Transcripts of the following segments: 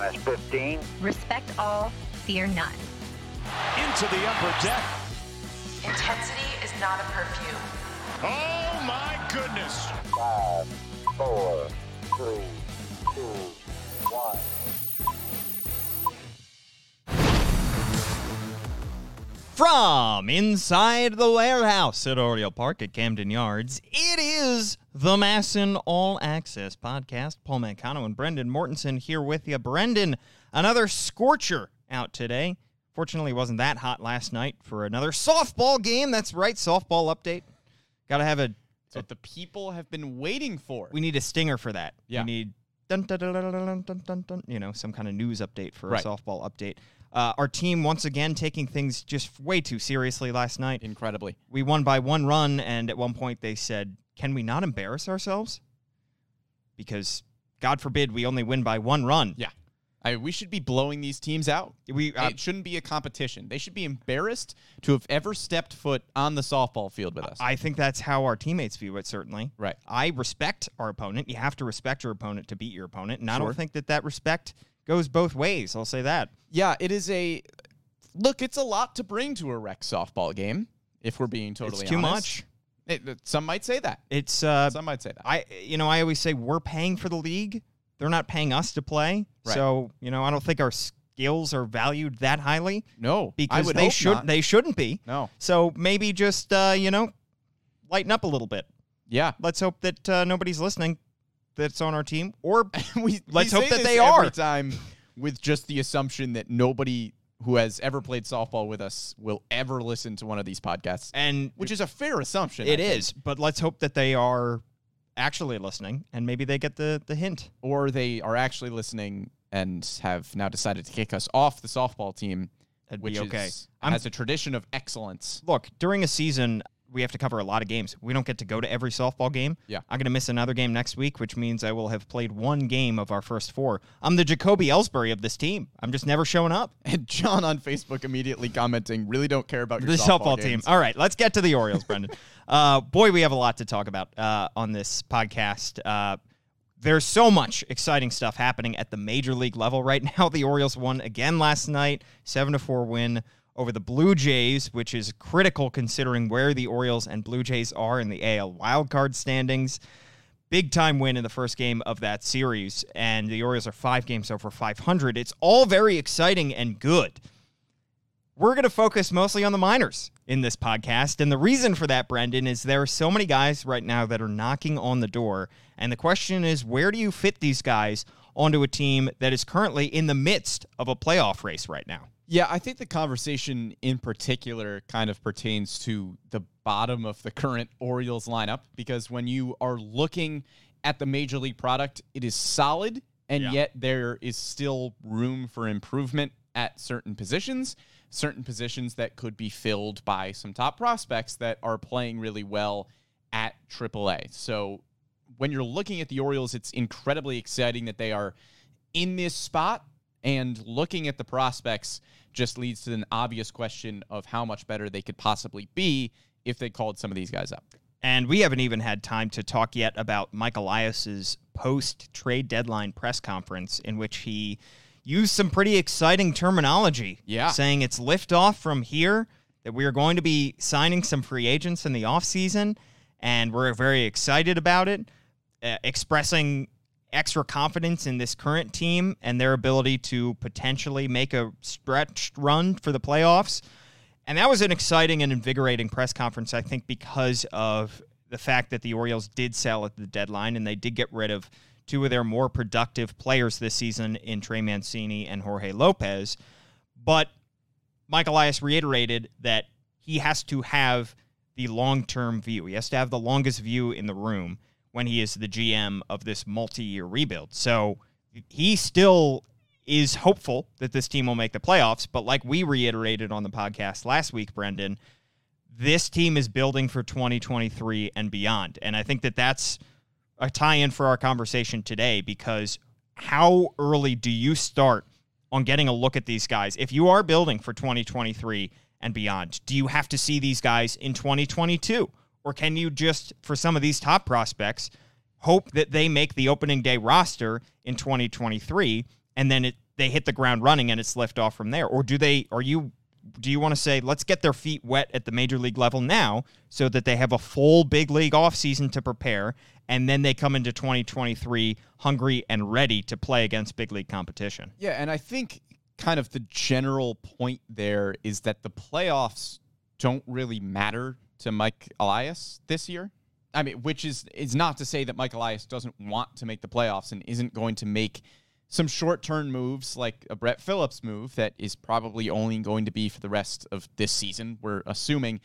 Minus 15. Respect all, fear none. Into the upper deck. Intensity is not a perfume. Oh my goodness. Five, four, three, two, one. From inside the warehouse at Oriole Park at Camden Yards, it is the MASN All Access podcast. Paul Mancano and Brendan Mortensen here with you. Brendan, another scorcher out today. Fortunately, wasn't that hot last night for another softball game. That's right, softball update. Got to have a. It's what the people have been waiting for. We need a stinger for that. Yeah. We need Dun, dun, dun, you know, some kind of news update for a softball update. Uh, our team once again taking things just way too seriously last night. Incredibly. We won by one run, and at one point they said, "Can we not embarrass ourselves?" Because God forbid we only win by one run. Yeah. I, we should be blowing these teams out. We uh, it shouldn't be a competition. They should be embarrassed to have ever stepped foot on the softball field with us. I think that's how our teammates view it. Certainly, Right. I respect our opponent. You have to respect your opponent to beat your opponent, and I don't think that that respect goes both ways. I'll say that. yeah, it is a look. It's a lot to bring to a rec softball game. If we're being totally it's too honest. much. It- some might say that. It's uh, Some might say that. I you know I always say we're paying for the league. They're not paying us to play. Right. So you know I don't think our skills are valued that highly no, I because would they should not. they shouldn't be. No. So maybe just uh, you know lighten up a little bit. Yeah. Let's hope that uh, nobody's listening that's on our team or we, Let's we hope that they are. time with just the assumption that nobody who has ever played softball with us will ever listen to one of these podcasts, and which is a fair assumption. it is. But let's hope that they are actually listening and maybe they get the the hint. or they are actually listening and have now decided to kick us off the softball team, That'd which be okay. is, I'm- has a tradition of excellence. look, during a season, we have to cover a lot of games. We don't get to go to every softball game. Yeah. I'm going to miss another game next week, which means I will have played one game of our first four. I'm the Jacoby Ellsbury of this team. I'm just never showing up. And John on Facebook immediately commenting, "Really don't care about your The softball, team. All right, let's get to the Orioles, Brendan. uh, boy, we have a lot to talk about uh, on this podcast. Uh, there's so much exciting stuff happening at the major league level right now. The Orioles won again last night, seven to four win over the Blue Jays, which is critical considering where the Orioles and Blue Jays are in the AL wildcard standings. Big time win in the first game of that series, and the Orioles are five games over 500. It's all very exciting and good we're going to focus mostly on the minors in this podcast. And the reason for that, Brendan, is there are so many guys right now that are knocking on the door. And the question is, where do you fit these guys onto a team that is currently in the midst of a playoff race right now? Yeah, I think the conversation in particular kind of pertains to the bottom of the current Orioles lineup because when you are looking at the major league product, it is solid, and Yeah. yet there is still room for improvement at certain positions, certain positions that could be filled by some top prospects that are playing really well at AAA. So when you're looking at the Orioles, it's incredibly exciting that they are in this spot and looking at the prospects just leads to an obvious question of how much better they could possibly be if they called some of these guys up. And we haven't even had time to talk yet about Mike Elias's post trade deadline press conference, in which he used some pretty exciting terminology. Yeah. Saying it's liftoff from here, that we are going to be signing some free agents in the offseason, and we're very excited about it, uh, expressing extra confidence in this current team and their ability to potentially make a stretched run for the playoffs. And that was an exciting and invigorating press conference, I think, because of the fact that the Orioles did sell at the deadline and they did get rid of two of their more productive players this season in Trey Mancini and Jorge Lopez. But Mike Elias reiterated that he has to have the long term view. He has to have the longest view in the room when he is the GM of this multi year rebuild. So he still is hopeful that this team will make the playoffs. But like we reiterated on the podcast last week, Brendan, this team is building for 2023 and beyond. And I think that that's a tie in for our conversation today because how early do you start on getting a look at these guys? If you are building for 2023 and beyond, do you have to see these guys in 2022? Or can you just, for some of these top prospects, hope that they make the opening day roster in 2023 and then it they hit the ground running and it's lift off from there? Or do they are you do you want to say let's get their feet wet at the major league level now so that they have a full big league offseason to prepare and then they come into 2023 hungry and ready to play against big league competition? Yeah, and I think kind of the general point there is that the playoffs don't really matter to Mike Elias this year. I mean, which is is not to say that Mike Elias doesn't want to make the playoffs and isn't going to make some short-term moves like a Brett Phillips move that is probably only going to be for the rest of this season. We're assuming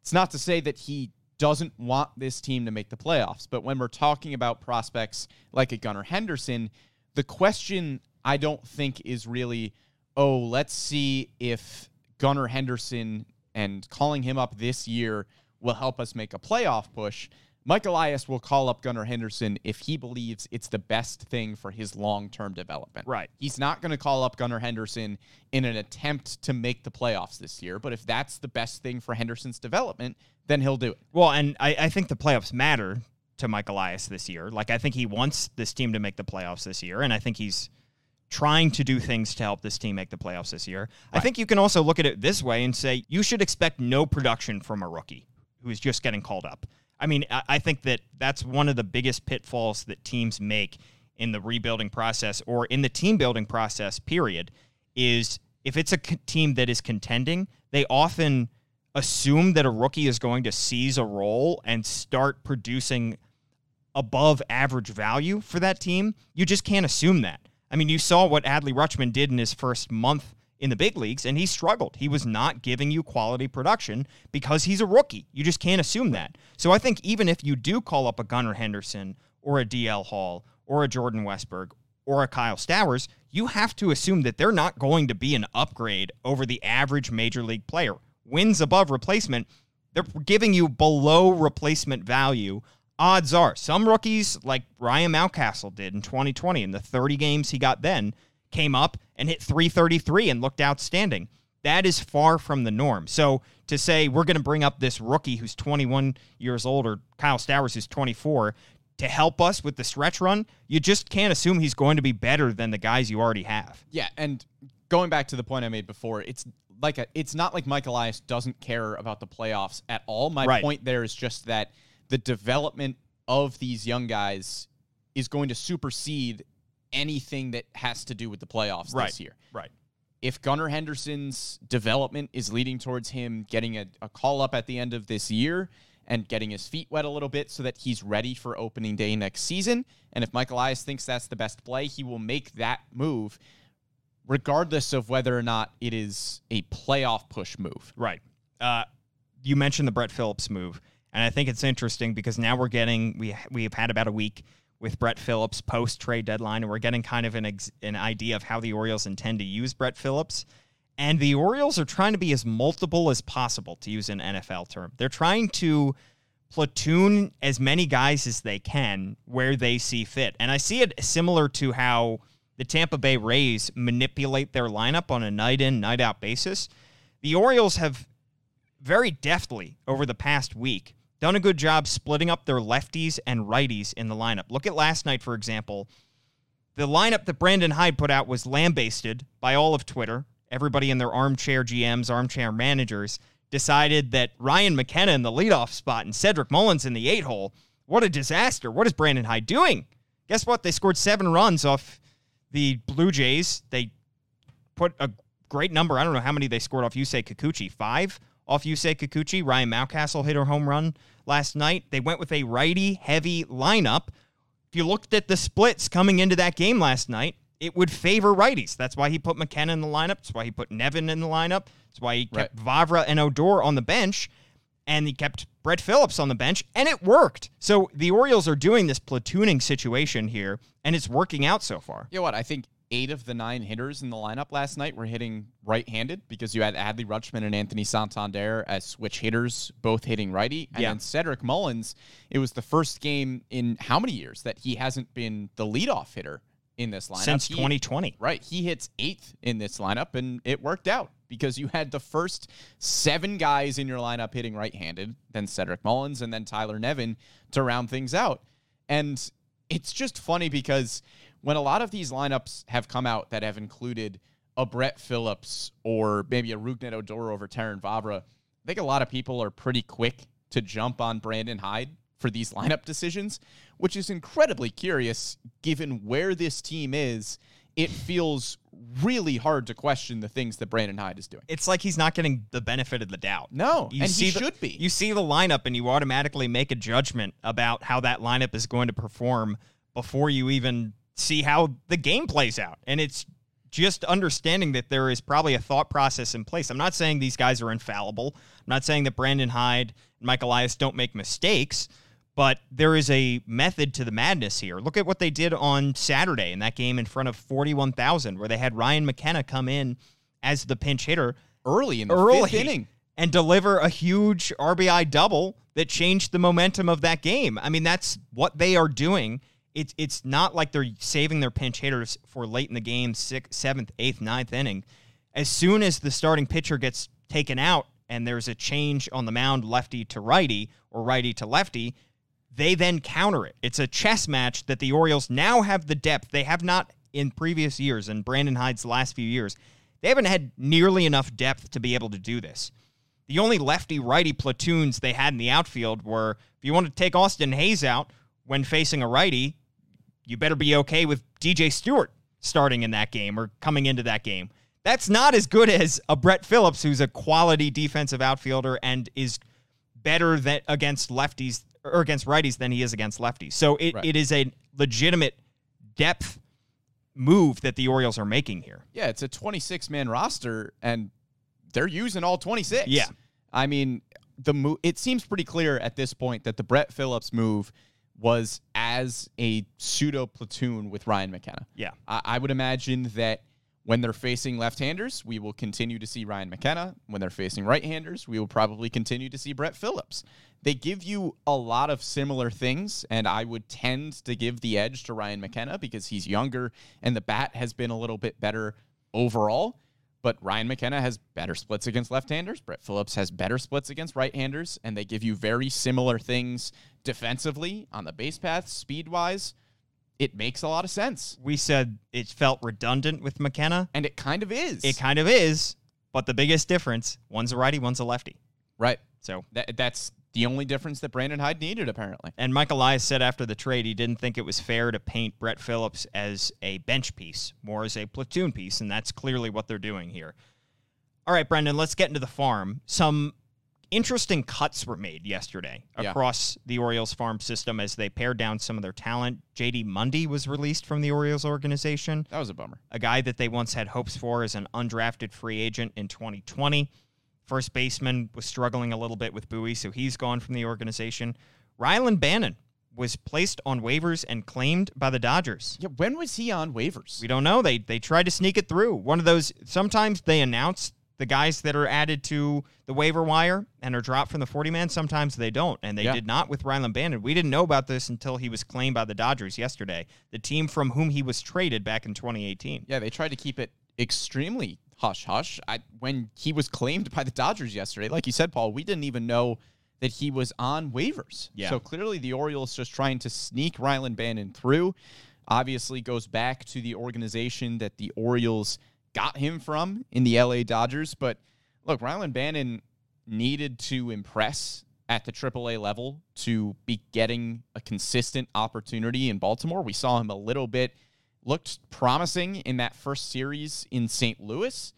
it's not to say that he doesn't want this team to make the playoffs, but when we're talking about prospects like a Gunnar Henderson, the question I don't think is really, oh, let's see if Gunnar Henderson and calling him up this year will help us make a playoff push. Mike Elias will call up Gunnar Henderson if he believes it's the best thing for his long term development. Right. He's not going to call up Gunnar Henderson in an attempt to make the playoffs this year, but if that's the best thing for Henderson's development, then he'll do it. Well, and I, I think the playoffs matter to Mike Elias this year. Like I think he wants this team to make the playoffs this year, and I think he's trying to do things to help this team make the playoffs this year. I think you can also look at it this way and say you should expect no production from a rookie who is just getting called up. I mean, I, I think that that's one of the biggest pitfalls that teams make in the rebuilding process or in the team building process, period, is if it's a team that is contending, they often assume that a rookie is going to seize a role and start producing above average value for that team. You just can't assume that. I mean, you saw what Adley Rutschman did in his first month in the big leagues, and he struggled. He was not giving you quality production because he's a rookie. You just can't assume that. So I think even if you do call up a Gunnar Henderson or a DL Hall or a Jordan Westburg or a Kyle Stowers, you have to assume that they're not going to be an upgrade over the average major league player. Wins above replacement, they're giving you below replacement value. Odds are some rookies like Ryan Mountcastle did in 2020 in the 30 games he got then came up and hit 333 and looked outstanding. That is far from the norm. So to say we're going to bring up this rookie who's 21 years old or Kyle Stowers who's 24 to help us with the stretch run, you just can't assume he's going to be better than the guys you already have. Yeah, and going back to the point I made before, it's like a, it's not like Mike Elias doesn't care about the playoffs at all. My Right. point there is just that the development of these young guys is going to supersede anything that has to do with the playoffs this year. Right. If Gunnar Henderson's development is leading towards him getting a, a call up at the end of this year and getting his feet wet a little bit so that he's ready for opening day next season, and if Mike Elias thinks that's the best play, he will make that move regardless of whether or not it is a playoff push move. Right. Uh, you mentioned the Brett Phillips move, and I think it's interesting because now we're getting we we have had about a week with Brett Phillips post trade deadline, and we're getting kind of an ex, an idea of how the Orioles intend to use Brett Phillips. And the Orioles are trying to be as multiple as possible, to use an NFL term. They're trying to platoon as many guys as they can where they see fit. And I see it similar to how the Tampa Bay Rays manipulate their lineup on a night in, night out basis. The Orioles have very deftly over the past week done a good job splitting up their lefties and righties in the lineup. Look at last night, for example. The lineup that Brandon Hyde put out was lambasted by all of Twitter. Everybody in their armchair GMs, armchair managers decided that Ryan McKenna in the leadoff spot and Cedric Mullins in the eight hole. What a disaster. What is Brandon Hyde doing? Guess what? They scored seven runs off the Blue Jays. They put a great number. I don't know how many they scored off Yusei Kikuchi. Five off Yusei Kikuchi. Ryan Mountcastle hit a home run last night. They went with a righty heavy lineup. If you looked at the splits coming into that game last night, it would favor righties. That's why he put McKenna in the lineup. That's why he put Nevin in the lineup. That's why he kept Vavra and Odor on the bench. And he kept Brett Phillips on the bench, and it worked. So the Orioles are doing this platooning situation here, and it's working out so far. You know what? I think eight of the nine hitters in the lineup last night were hitting right-handed because you had Adley Rutschman and Anthony Santander as switch hitters, both hitting righty. And Yeah. then Cedric Mullins, it was the first game in how many years that he hasn't been the leadoff hitter in this lineup Since He- 2020. Right. He hits eighth in this lineup, and it worked out because you had the first seven guys in your lineup hitting right handed, then Cedric Mullins, and then Tyler Nevin to round things out. And it's just funny because when a lot of these lineups have come out that have included a Brett Phillips or maybe a Rougned Odor over Terrin Vavra, I think a lot of people are pretty quick to jump on Brandon Hyde for these lineup decisions, which is incredibly curious given where this team is. It feels really hard to question the things that Brandon Hyde is doing. It's like he's not getting the benefit of the doubt. No, You and see he the- should be. You see the lineup and you automatically make a judgment about how that lineup is going to perform before you even see how the game plays out. And it's just understanding that there is probably a thought process in place. I'm not saying these guys are infallible. I'm not saying that Brandon Hyde and Mike Elias don't make mistakes, but there is a method to the madness here. Look at what they did on Saturday in that game in front of 41,000 where they had Ryan McKenna come in as the pinch hitter early in the early fifth inning. and deliver a huge RBI double that changed the momentum of that game. I mean, that's what they are doing. It's it's not like they're saving their pinch hitters for late in the game, sixth, seventh, eighth, ninth inning. As soon as the starting pitcher gets taken out and there's a change on the mound, lefty to righty or righty to lefty, they then counter it. It's a chess match that the Orioles now have the depth they have not in previous years and Brandon Hyde's last few years. They haven't had nearly enough depth to be able to do this. The only lefty righty platoons they had in the outfield were if you want to take Austin Hays out when facing a righty, you better be okay with DJ Stewart starting in that game or coming into that game. That's not as good as a Brett Phillips, who's a quality defensive outfielder and is better than against lefties or against righties than he is against lefties. So it, Right. it is a legitimate depth move that the Orioles are making here. Yeah, it's a 26 man roster, and they're using all 26. Yeah. I mean, the move. It seems pretty clear at this point that the Brett Phillips move was as a pseudo platoon with Ryan McKenna. Yeah. I, I would imagine that when they're facing left-handers, we will continue to see Ryan McKenna. When they're facing right-handers, we will probably continue to see Brett Phillips. They give you a lot of similar things, and I would tend to give the edge to Ryan McKenna because he's younger and the bat has been a little bit better overall. But Ryan McKenna has better splits against left-handers. Brett Phillips has better splits against right-handers, and they give you very similar things defensively on the base path, speed-wise. It makes a lot of sense, We said it felt redundant with McKenna. and it kind of is. It kind of is, but the biggest difference one's a righty, one's a lefty. right. So, That, that's the only difference that Brandon Hyde needed, apparently. and Mike Elias said after the trade he didn't think it was fair to paint Brett Phillips as a bench piece, more as a platoon piece, and that's clearly what they're doing here. All right, Brendan, let's get into the farm. Some interesting cuts were made yesterday Yeah. across the Orioles farm system as they pared down some of their talent. JD Mundy was released from the Orioles organization. That was a bummer. a guy that they once had hopes for as an undrafted free agent in 2020. First baseman was struggling a little bit with Bowie, so he's gone from the organization. Rylan Bannon was placed on waivers and claimed by the Dodgers. Yeah, when was he on waivers? We don't know. They they tried to sneak it through. One of those sometimes they announce the guys that are added to the waiver wire and are dropped from the 40 man. Sometimes they don't. And they Yeah. did not with Rylan Bannon. We didn't know about this until he was claimed by the Dodgers yesterday, the team from whom he was traded back in 2018. Yeah, they tried to keep it extremely hush hush. I, when he was claimed by the Dodgers yesterday, like you said, Paul, we didn't even know that he was on waivers. Yeah. So clearly the Orioles just trying to sneak Rylan Bannon through. Obviously goes back to the organization that the Orioles got him from in the LA Dodgers. But look, Rylan Bannon needed to impress at the AAA level to be getting a consistent opportunity in Baltimore. We saw him a little bit looked promising in that first series in St. Louis,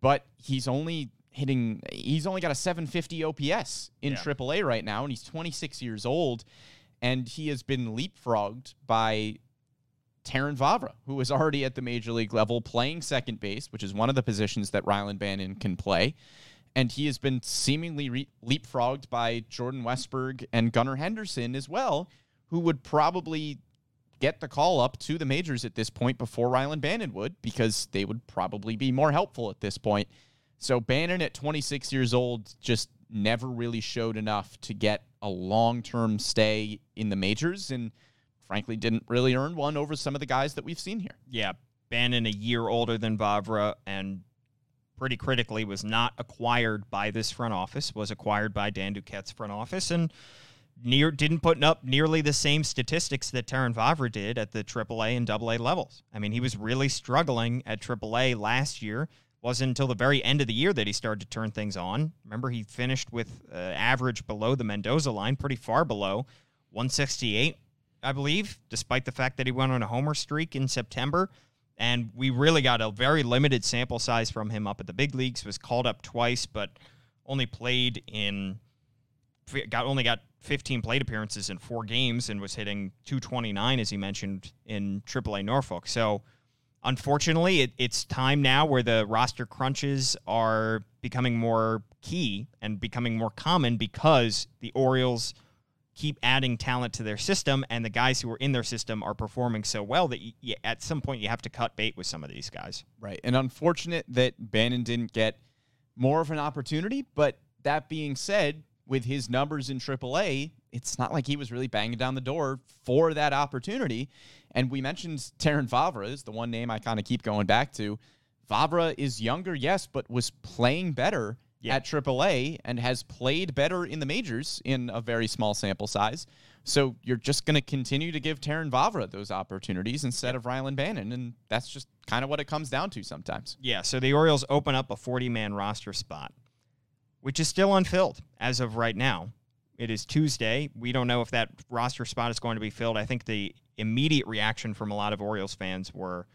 but he's only hitting he's only got a 750 OPS in Yeah. AAA right now and he's 26 years old and he has been leapfrogged by Terrin Vavra, who is already at the major league level playing second base, which is one of the positions that Rylan Bannon can play. And he has been seemingly re- leapfrogged by Jordan Westburg and Gunnar Henderson as well, who would probably get the call up to the majors at this point before Rylan Bannon would, because they would probably be more helpful at this point. So Bannon at 26 years old just never really showed enough to get a long term stay in the majors and frankly didn't really earn one over some of the guys that we've seen here. Yeah, Bannon a year older than Vavra and pretty critically was not acquired by this front office, was acquired by Dan Duquette's front office and near didn't put up nearly the same statistics that Terrin Vavra did at the AAA and AA levels. I mean, he was really struggling at AAA last year. Wasn't until the very end of the year that he started to turn things on. Remember, he finished with uh, average below the Mendoza line, pretty far below, 168, I believe, despite the fact that he went on a homer streak in September. And we really got a very limited sample size from him up at the big leagues. Was called up twice, but only played in got only got 15 plate appearances in four games and was hitting 229 as he mentioned in AAA Norfolk. So unfortunately, it, it's time now where the roster crunches are becoming more key and becoming more common because the Orioles keep adding talent to their system and the guys who are in their system are performing so well that you, at some point you have to cut bait with some of these guys. Right. And unfortunate that Bannon didn't get more of an opportunity, but that being said, with his numbers in AAA, it's not like he was really banging down the door for that opportunity. And we mentioned Terrin Vavra is the one name I kind of keep going back to. Vavra is younger, yes, but was playing better Yeah. at AAA and has played better in the majors in a very small sample size. So you're just going to continue to give Terrin Vavra those opportunities instead of Rylan Bannon. And that's just kind of what it comes down to sometimes. Yeah, so the Orioles open up a 40 man roster spot, which is still unfilled as of right now. It is Tuesday. We don't know if that roster spot is going to be filled. I think the immediate reaction from a lot of Orioles fans were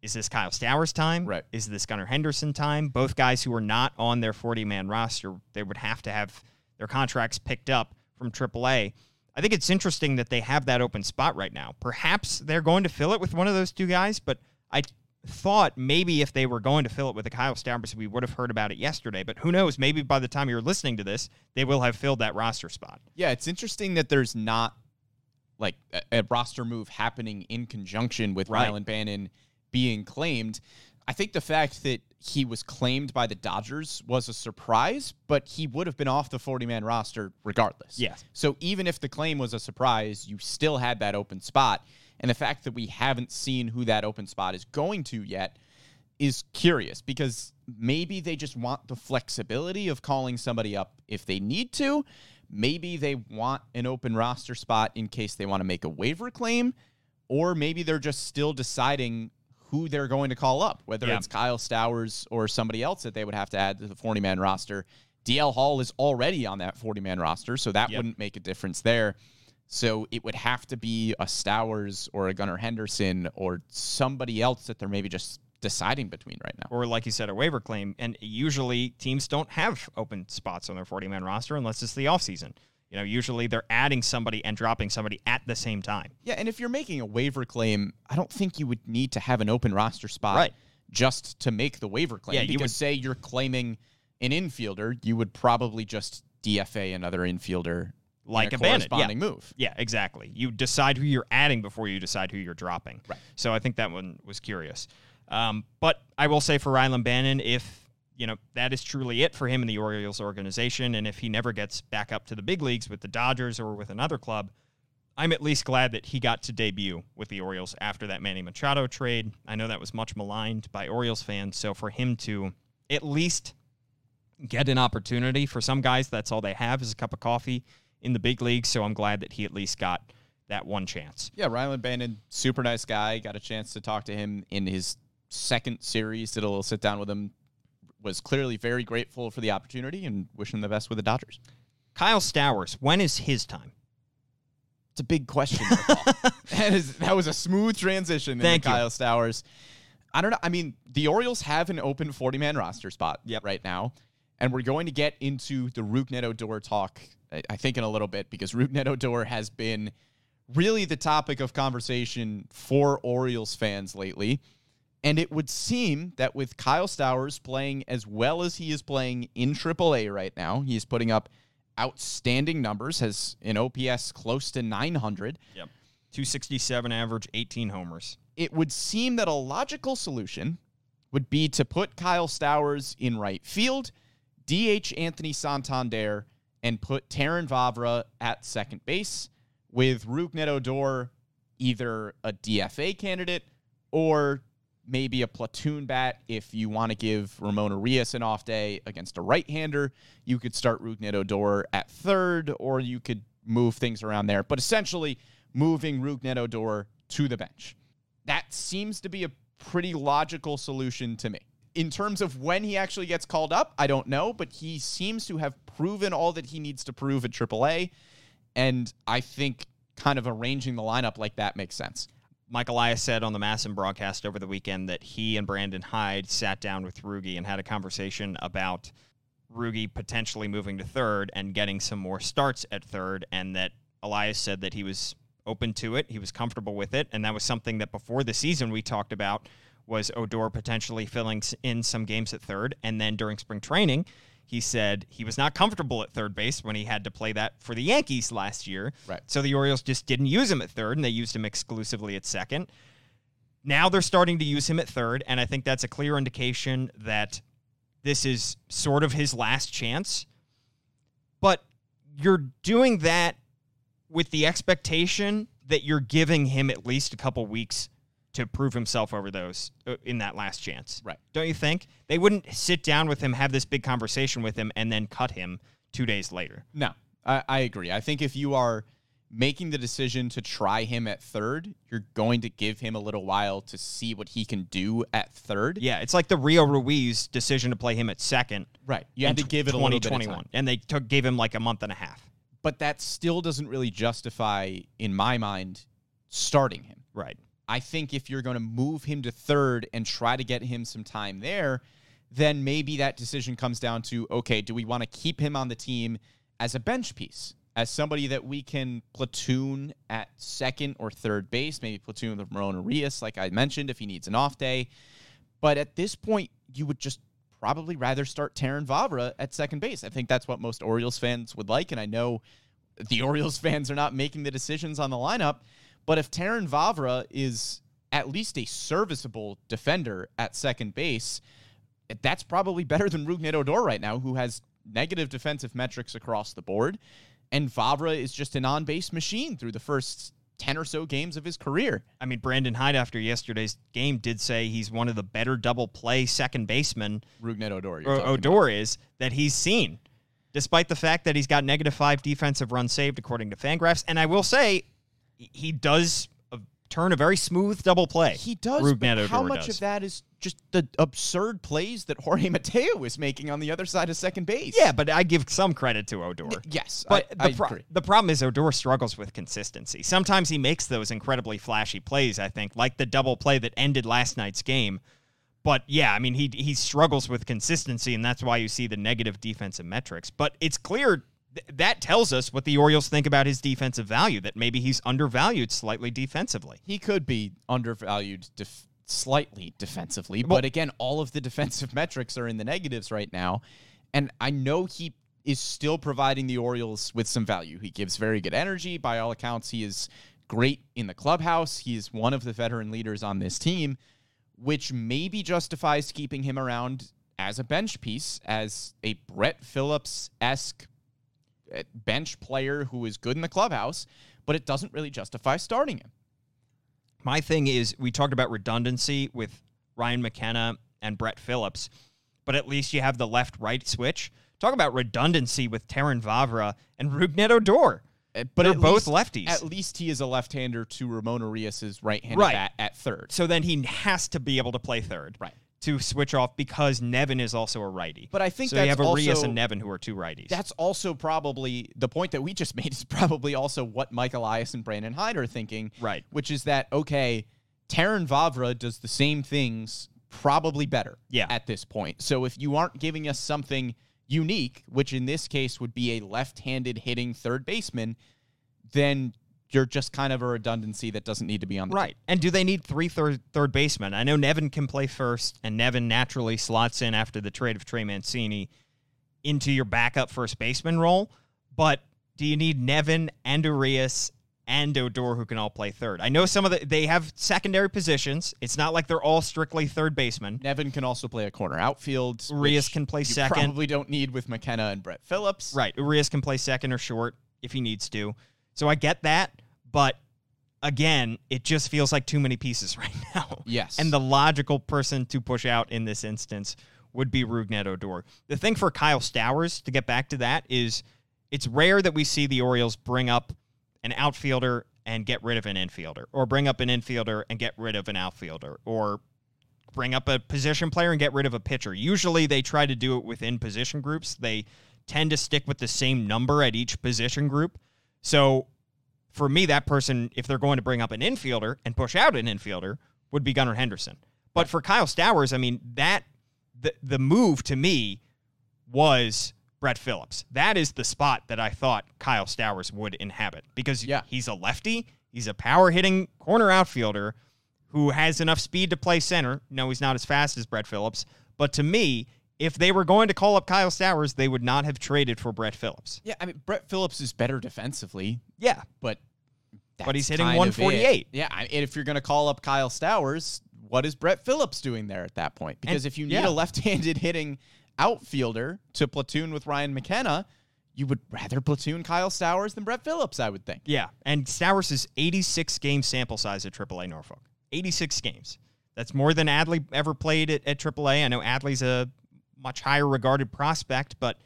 is this Kyle Stowers time? Right. Is this Gunnar Henderson time? Both guys who are not on their 40 man roster, they would have to have their contracts picked up from AAA. I think it's interesting that they have that open spot right now. Perhaps they're going to fill it with one of those two guys, but I thought maybe if they were going to fill it with a Kyle Stowers, we would have heard about it yesterday. But who knows? Maybe by the time you're listening to this, they will have filled that roster spot. Yeah, it's interesting that there's not like a, a roster move happening in conjunction with Right. Rylan Bannon being claimed. I think the fact that he was claimed by the Dodgers was a surprise, but he would have been off the 40 man roster regardless. Yes. So even if the claim was a surprise, you still had that open spot. And the fact that we haven't seen who that open spot is going to yet is curious because maybe they just want the flexibility of calling somebody up if they need to. Maybe they want an open roster spot in case they want to make a waiver claim, or maybe they're just still deciding who they're going to call up, whether Yeah. it's Kyle Stowers or somebody else that they would have to add to the 40 man roster. DL Hall is already on that 40 man roster, so that Yep. wouldn't make a difference there. So it would have to be a Stowers or a Gunnar Henderson or somebody else that they're maybe just deciding between right now. or like you said, a waiver claim. And usually teams don't have open spots on their 40 man roster unless it's the offseason. You know, usually they're adding somebody and dropping somebody at the same time. Yeah, and if you're making a waiver claim, I don't think you would need to have an open roster spot Right. just to make the waiver claim. Yeah, you would- say you're claiming an infielder, you would probably just DFA another infielder Like a Bannon, yeah. corresponding move. Yeah, exactly. You decide who you're adding before you decide who you're dropping. Right. So I think that one was curious. Um, but I will say for Rylan Bannon, if you know that is truly it for him in the Orioles organization, and if he never gets back up to the big leagues with the Dodgers or with another club, I'm at least glad that he got to debut with the Orioles after that Manny Machado trade. I know that was much maligned by Orioles fans, so for him to at least get an opportunity for some guys, that's all they have is a cup of coffee in the big leagues. So I'm glad that he at least got that one chance. Yeah, Rylan Bannon, super nice guy. Got a chance to talk to him in his second series. Did a little sit down with him. Was clearly very grateful for the opportunity and wishing him the best with the Dodgers. Kyle Stowers, when is his time? It's a big question. that, is, that was a smooth transition Thank you. Kyle Stowers. I don't know. I mean, the Orioles have an open 40 man roster spot Yep. right now. And we're going to get into the Rougned Odor talk, I- think, in a little bit, because Rougned Odor has been really the topic of conversation for Orioles fans lately. And it would seem that with Kyle Stowers playing as well as he is playing in AAA right now, he is putting up outstanding numbers, has an OPS close to 900. Yep. 267 average, 18 homers. It would seem that a logical solution would be to put Kyle Stowers in right field, DH Anthony Santander, and put Terrin Vavra at second base, with Rougned Odor either a DFA candidate or maybe a platoon bat if you want to give Ramon Urias an off day against a right-hander. You could start Rougned Odor at third, or you could move things around there. But essentially, moving Rougned Odor to the bench. That seems to be a pretty logical solution to me. In terms of when he actually gets called up, I don't know, but he seems to have proven all that he needs to prove at AAA. And I think kind of arranging the lineup like that makes sense. Mike Elias said on the MASN broadcast over the weekend that he and Brandon Hyde sat down with Rugi and had a conversation about Rugi potentially moving to third and getting some more starts at third, and that Elias said that he was open to it, he was comfortable with it, and that was something that before the season we talked about was Odor potentially filling in some games at third, and then during spring training. He said he was not comfortable at third base when he had to play that for the Yankees last year. Right. So the Orioles just didn't use him at third, and they used him exclusively at second. Now they're starting to use him at third, and I think that's a clear indication that this is sort of his last chance. But you're doing that with the expectation that you're giving him at least a couple weeks to prove himself over those uh, in that last chance. Right. Don't you think? They wouldn't sit down with him, have this big conversation with him, and then cut him two days later. No, I, I agree. I think if you are making the decision to try him at third, you're going to give him a little while to see what he can do at third. Yeah, it's like the Rio Ruiz decision to play him at second. Right. You had to give it a little bit of 2021, time. and they took gave him like a month and a half. But that still doesn't really justify, in my mind, starting him. Right. I think if you're going to move him to third and try to get him some time there, then maybe that decision comes down to okay, do we want to keep him on the team as a bench piece, as somebody that we can platoon at second or third base, maybe platoon with Ramon Urias, like I mentioned, if he needs an off day. But at this point, you would just probably rather start Terrin Vavra at second base. I think that's what most Orioles fans would like, and I know the Orioles fans are not making the decisions on the lineup. But if Terrin Vavra is at least a serviceable defender at second base, that's probably better than Rougned Odor right now, who has negative defensive metrics across the board. And Vavra is just an on base machine through the first 10 or so games of his career. I mean, Brandon Hyde after yesterday's game did say he's one of the better double play second basemen Rougned Odor. you're or about. Odor is that he's seen, despite the fact that he's got negative five defensive runs saved according to Fangraphs. And I will say, he does uh, turn a very smooth double play. He does. Rougned but how much does. of that is just the absurd plays that Jorge Mateo is making on the other side of second base? Yeah, but I give some credit to Odor. Yes, But I, I the, pro- agree. the problem is Odor struggles with consistency. Sometimes he makes those incredibly flashy plays, I think, like the double play that ended last night's game. But yeah, I mean, he he struggles with consistency, and that's why you see the negative defensive metrics. But it's clear th- that tells us what the Orioles think about his defensive value, that maybe he's undervalued slightly defensively. He could be undervalued def- slightly defensively, Well- but again, all of the defensive metrics are in the negatives right now. And I know he is still providing the Orioles with some value. He gives very good energy. By all accounts, he is great in the clubhouse. He is one of the veteran leaders on this team, which maybe justifies keeping him around as a bench piece, as a Brett Phillips esque bench player who is good in the clubhouse, but it doesn't really justify starting him. My thing is, we talked about redundancy with Ryan McKenna and Brett Phillips, but at least you have the left right switch. Talk about redundancy with Terrin Vavra and Rougned Odor. But They're both least- lefties. At least he is a left-hander to Ramon Urias' right-handed Right. bat at third. So then he has to be able to play third. Right. To switch off because Nevin is also a righty. But I think so you have Urias also- and Nevin who are two righties. That's also probably the point that we just made is probably also what Mike Elias and Brandon Hyde are thinking. Right. Which is that, okay, Terrin Vavra does the same things probably better Yeah. at this point. So if you aren't giving us something unique, which in this case would be a left-handed hitting third baseman, then you're just kind of a redundancy that doesn't need to be on the Right. And do they need three third third basemen? I know Nevin can play first, and Nevin naturally slots in after the trade of Trey Mancini into your backup first baseman role. But do you need Nevin and Urias and Odor who can all play third? I know some of the they have secondary positions. It's not like they're all strictly third basemen. Nevin can also play a corner outfield. Urias can play you second. Probably don't need with McKenna and Brett Phillips. Right. Urias can play second or short if he needs to. So I get that, but again, it just feels like too many pieces right now. Yes. And the logical person to push out in this instance would be Rougned Odor. The thing for Kyle Stowers, to get back to that, is it's rare that we see the Orioles bring up an outfielder and get rid of an infielder, or bring up an infielder and get rid of an outfielder, or bring up a position player and get rid of a pitcher. Usually they try to do it within position groups. They tend to stick with the same number at each position group. So for me, that person, if they're going to bring up an infielder and push out an infielder, would be Gunnar Henderson. But for Kyle Stowers, I mean, that the the move to me was Brett Phillips. That is the spot that I thought Kyle Stowers would inhabit because Yeah. he's a lefty, he's a power hitting corner outfielder who has enough speed to play center. No, he's not as fast as Brett Phillips, but to me, if they were going to call up Kyle Stowers, they would not have traded for Brett Phillips. Yeah, I mean Brett Phillips is better defensively, Yeah, but But he's hitting 148. Yeah, and if you're going to call up Kyle Stowers, what is Brett Phillips doing there at that point? Because And- if you need yeah. a left-handed hitting outfielder to platoon with Ryan McKenna, you would rather platoon Kyle Stowers than Brett Phillips, I would think. Yeah, and Stowers is 86 game sample size at AAA Norfolk. 86 games. That's more than Adley ever played at, at AAA. I know Adley's a much higher regarded prospect, but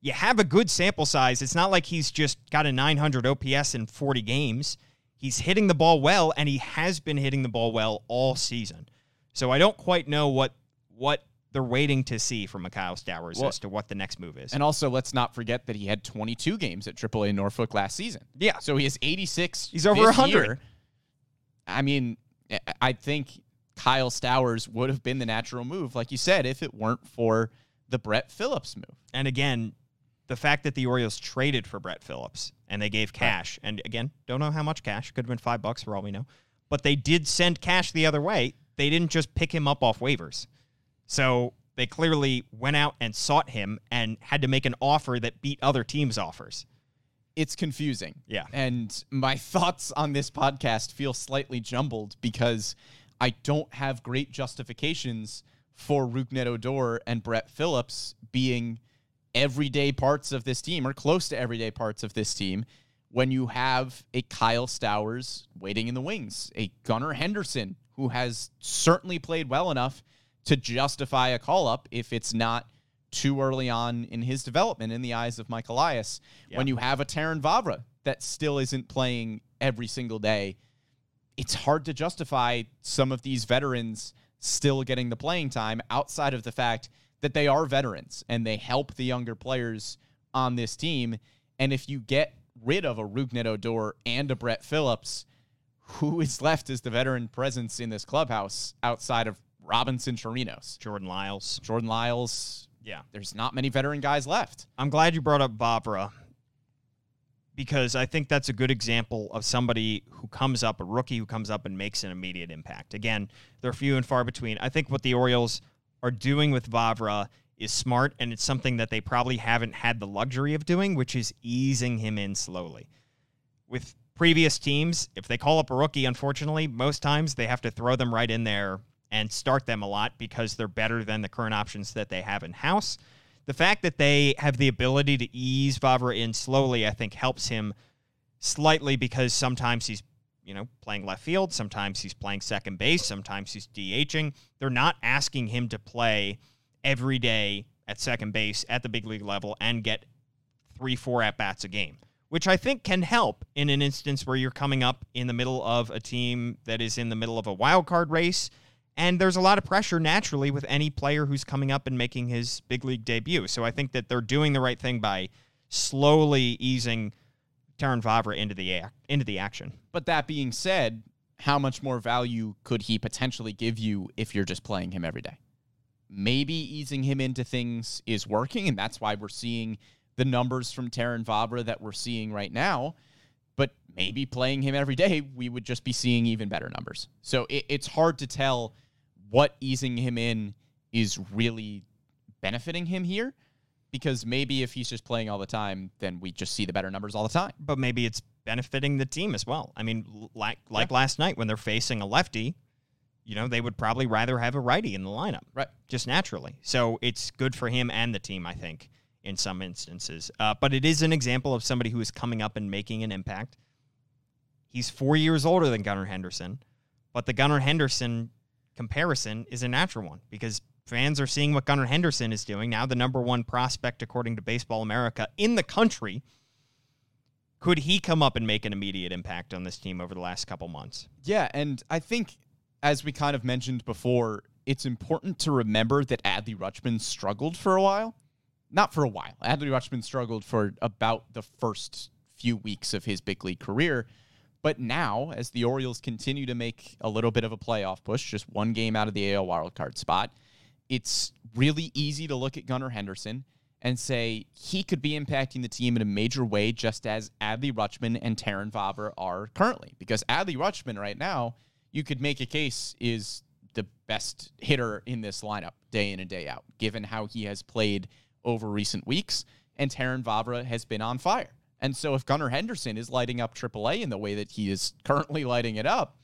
you have a good sample size. It's not like he's just got a 900 OPS in 40 games. He's hitting the ball well, and he has been hitting the ball well all season. So I don't quite know what what they're waiting to see from Kyle Stowers Well, as to what the next move is. And also, let's not forget that he had 22 games at AAA Norfolk last season. Yeah. So he has 86. He's over this 100. year. I mean, I think Kyle Stowers would have been the natural move, like you said, if it weren't for the Brett Phillips move. And again, the fact that the Orioles traded for Brett Phillips and they gave cash, and again, don't know how much cash, could have been five bucks for all we know, but they did send cash the other way. They didn't just pick him up off waivers. So they clearly went out and sought him and had to make an offer that beat other teams' offers. It's confusing. Yeah. And my thoughts on this podcast feel slightly jumbled because I don't have great justifications for Rougned Odor and Brett Phillips being everyday parts of this team or close to everyday parts of this team when you have a Kyle Stowers waiting in the wings, a Gunnar Henderson who has certainly played well enough to justify a call up if it's not too early on in his development in the eyes of Mike Elias. When you have a Terrin Vavra that still isn't playing every single day, it's hard to justify some of these veterans still getting the playing time outside of the fact that they are veterans and they help the younger players on this team. And if you get rid of a Rougned Odor and a Brett Phillips, who is left as the veteran presence in this clubhouse outside of Robinson Chirinos? Jordan Lyles. Jordan Lyles. Yeah. There's not many veteran guys left. I'm glad you brought up Vavra because I think that's a good example of somebody who comes up, a rookie who comes up and makes an immediate impact. Again, they're few and far between. I think what the Orioles are doing with Vavra is smart, and it's something that they probably haven't had the luxury of doing, which is easing him in slowly. With previous teams, if they call up a rookie, unfortunately, most times they have to throw them right in there and start them a lot because they're better than the current options that they have in house. The fact that they have the ability to ease Vavra in slowly, I think, helps him slightly because sometimes he's, you know, playing left field, sometimes he's playing second base, sometimes he's DHing. They're not asking him to play every day at second base at the big league level and get three, four at bats a game, which I think can help in an instance where you're coming up in the middle of a team that is in the middle of a wild card race. And there's a lot of pressure naturally with any player who's coming up and making his big league debut. So I think that they're doing the right thing by slowly easing Terrin Vavra into the act, into the action. But that being said, how much more value could he potentially give you if you're just playing him every day? Maybe easing him into things is working, and that's why we're seeing the numbers from Terrin Vavra that we're seeing right now. But maybe playing him every day, we would just be seeing even better numbers. So it, it's hard to tell what easing him in is really benefiting him here because maybe if he's just playing all the time, then we just see the better numbers all the time. but maybe it's benefiting the team as well. I mean, like like last night when they're facing a lefty, you know, they would probably rather have a righty in the lineup, Right. Just naturally. So it's good for him and the team, I think, in some instances. Uh, but it is an example of somebody who is coming up and making an impact. He's four years older than Gunnar Henderson, but the Gunnar Henderson comparison is a natural one because fans are seeing what Gunnar Henderson is doing now, the number one prospect according to Baseball America in the country Could he come up and make an immediate impact on this team over the last couple months? Yeah, and I think as we kind of mentioned before, it's important to remember that Adley Rutschman struggled for a while. Not for a while. Adley Rutschman struggled for about the first few weeks of his big league career. But now, as the Orioles continue to make a little bit of a playoff push, just one game out of the AL wildcard spot, it's really easy to look at Gunnar Henderson and say he could be impacting the team in a major way, just as Adley Rutschman and Terrin Vavra are currently. Because Adley Rutschman right now, you could make a case is the best hitter in this lineup day in and day out, given how he has played over recent weeks. And Terrin Vavra has been on fire. And so if Gunnar Henderson is lighting up AAA in the way that he is currently lighting it up,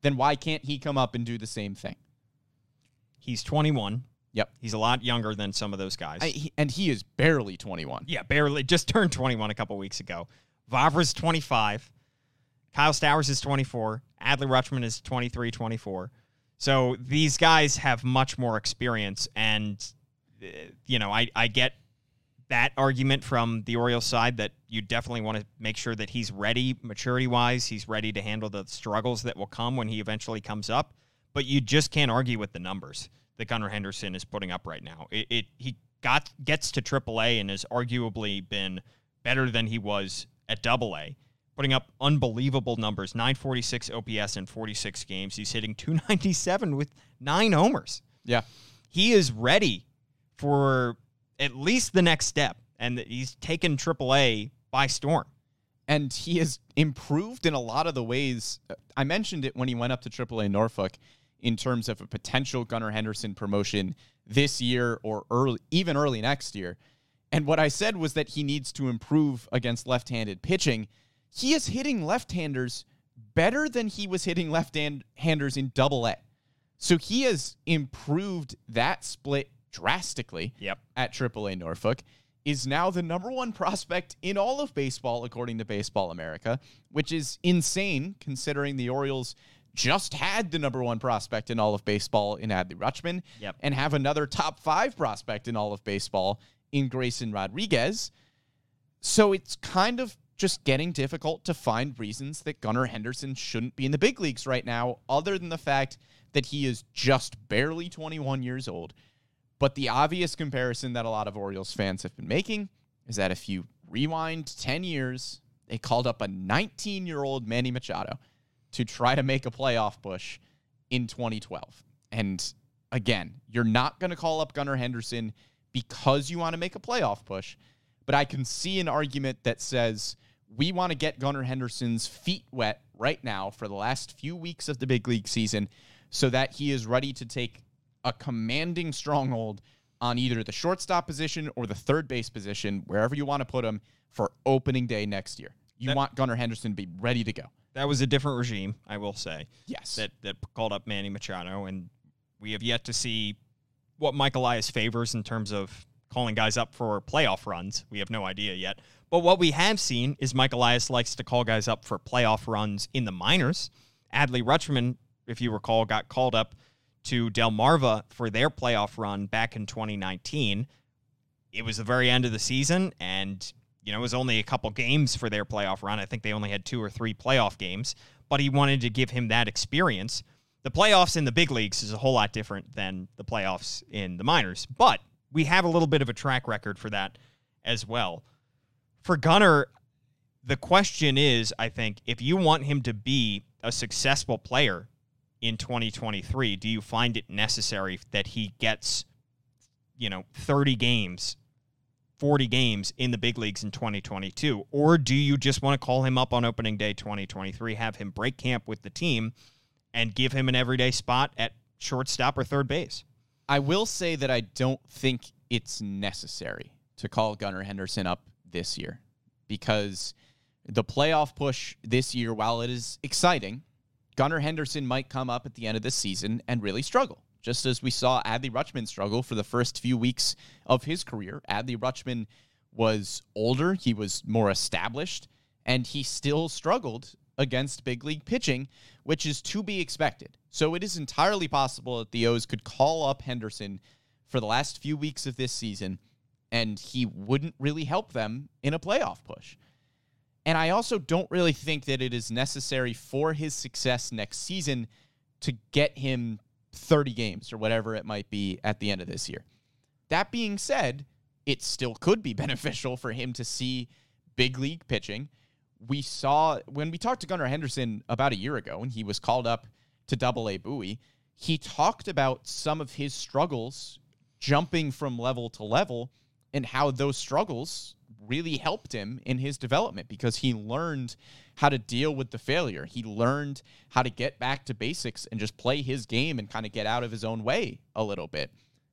then why can't he come up and do the same thing? He's 21. Yep. He's a lot younger than some of those guys. I, he, and he is barely 21. yeah, barely just turned 21 a couple weeks ago. Vavra's 25. Kyle Stowers is 24. Adley Rutschman is 23, 24. So these guys have much more experience. And, uh, you know, I, I get that argument from the Orioles side that you definitely want to make sure that he's ready maturity wise. He's ready to handle the struggles that will come when he eventually comes up. But you just can't argue with the numbers that Gunnar Henderson is putting up right now. It, it he got gets to AAA and has arguably been better than he was at AA, putting up unbelievable numbers: 946 OPS in 46 games. He's hitting 297 with nine homers. Yeah. He is ready for at least the next step, and he's taken AAA by storm. and he has improved in a lot of the ways. Uh, I mentioned it when he went up to AAA Norfolk in terms of a potential Gunnar Henderson promotion this year or early, even early next year. And what I said was that he needs to improve against left-handed pitching. He is hitting left-handers better than he was hitting left-handers in Double A. So he has improved that split drastically Yep. at AAA Norfolk, is now the number one prospect in all of baseball, according to Baseball America, which is insane considering the Orioles just had the number one prospect in all of baseball in Adley Rutschman Yep. and have another top five prospect in all of baseball in Grayson Rodriguez. So it's kind of just getting difficult to find reasons that Gunnar Henderson shouldn't be in the big leagues right now, other than the fact that he is just barely 21 years old. But the obvious comparison that a lot of Orioles fans have been making is that if you rewind 10 years, they called up a 19 year old Manny Machado to try to make a playoff push in 2012. And again, you're not going to call up Gunnar Henderson because you want to make a playoff push. But I can see an argument that says we want to get Gunnar Henderson's feet wet right now for the last few weeks of the big league season so that he is ready to take a commanding stronghold on either the shortstop position or the third base position, wherever you want to put him, for opening day next year. You That- want Gunnar Henderson to be ready to go. That was a different regime, I will say. Yes. that that called up Manny Machado, and we have yet to see what Mike Elias favors in terms of calling guys up for playoff runs. We have no idea yet. But what we have seen is Mike Elias likes to call guys up for playoff runs in the minors. Adley Rutschman, if you recall, got called up to Delmarva for their playoff run back in 2019. It was the very end of the season, and you know it was only a couple games for their playoff run. I think they only had two or three playoff games, but he wanted to give him that experience. The playoffs in the big leagues is a whole lot different than the playoffs in the minors, but we have a little bit of a track record for that as well. For Gunnar, the question is, I think, if you want him to be a successful player in 2023, do you find it necessary that he gets, you know, 30 games, 40 games in the big leagues in 2022? Or do you just want to call him up on opening day 2023, have him break camp with the team, and give him an everyday spot at shortstop or third base? I will say that I don't think it's necessary to call Gunnar Henderson up this year because the playoff push this year, while it is exciting, Gunnar Henderson might come up at the end of this season and really struggle. Just as we saw Adley Rutschman struggle for the first few weeks of his career. Adley Rutschman was older, he was more established, and he still struggled against big league pitching, which is to be expected. So it is entirely possible that the O's could call up Henderson for the last few weeks of this season and he wouldn't really help them in a playoff push. And I also don't really think that it is necessary for his success next season to get him 30 games or whatever it might be at the end of this year. That being said, it still could be beneficial for him to see big league pitching. We saw when we talked to Gunnar Henderson about a year ago when he was called up to double A Bowie, he talked about some of his struggles jumping from level to level and how those struggles really helped him in his development because he learned how to deal with the failure. He learned how to get back to basics and just play his game and kind of get out of his own way a little bit.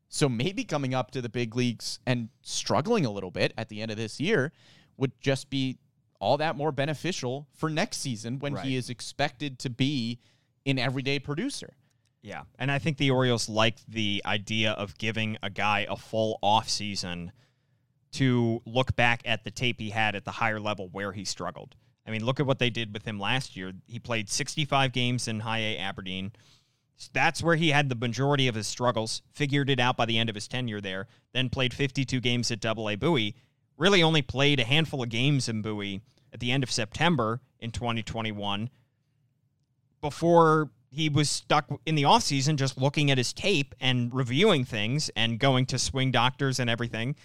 So maybe coming up to the big leagues and struggling a little bit at the end of this year would just be all that more beneficial for next season when Right. he is expected to be an everyday producer. Yeah. And I think the Orioles like the idea of giving a guy a full off season to look back at the tape he had at the higher level where he struggled. I mean, look at what they did with him last year. He played 65 games in high A Aberdeen. That's where he had the majority of his struggles, figured it out by the end of his tenure there, then played 52 games at Double A Bowie. Really only played a handful of games in Bowie at the end of September in 2021 before he was stuck in the offseason just looking at his tape and reviewing things and going to swing doctors and everything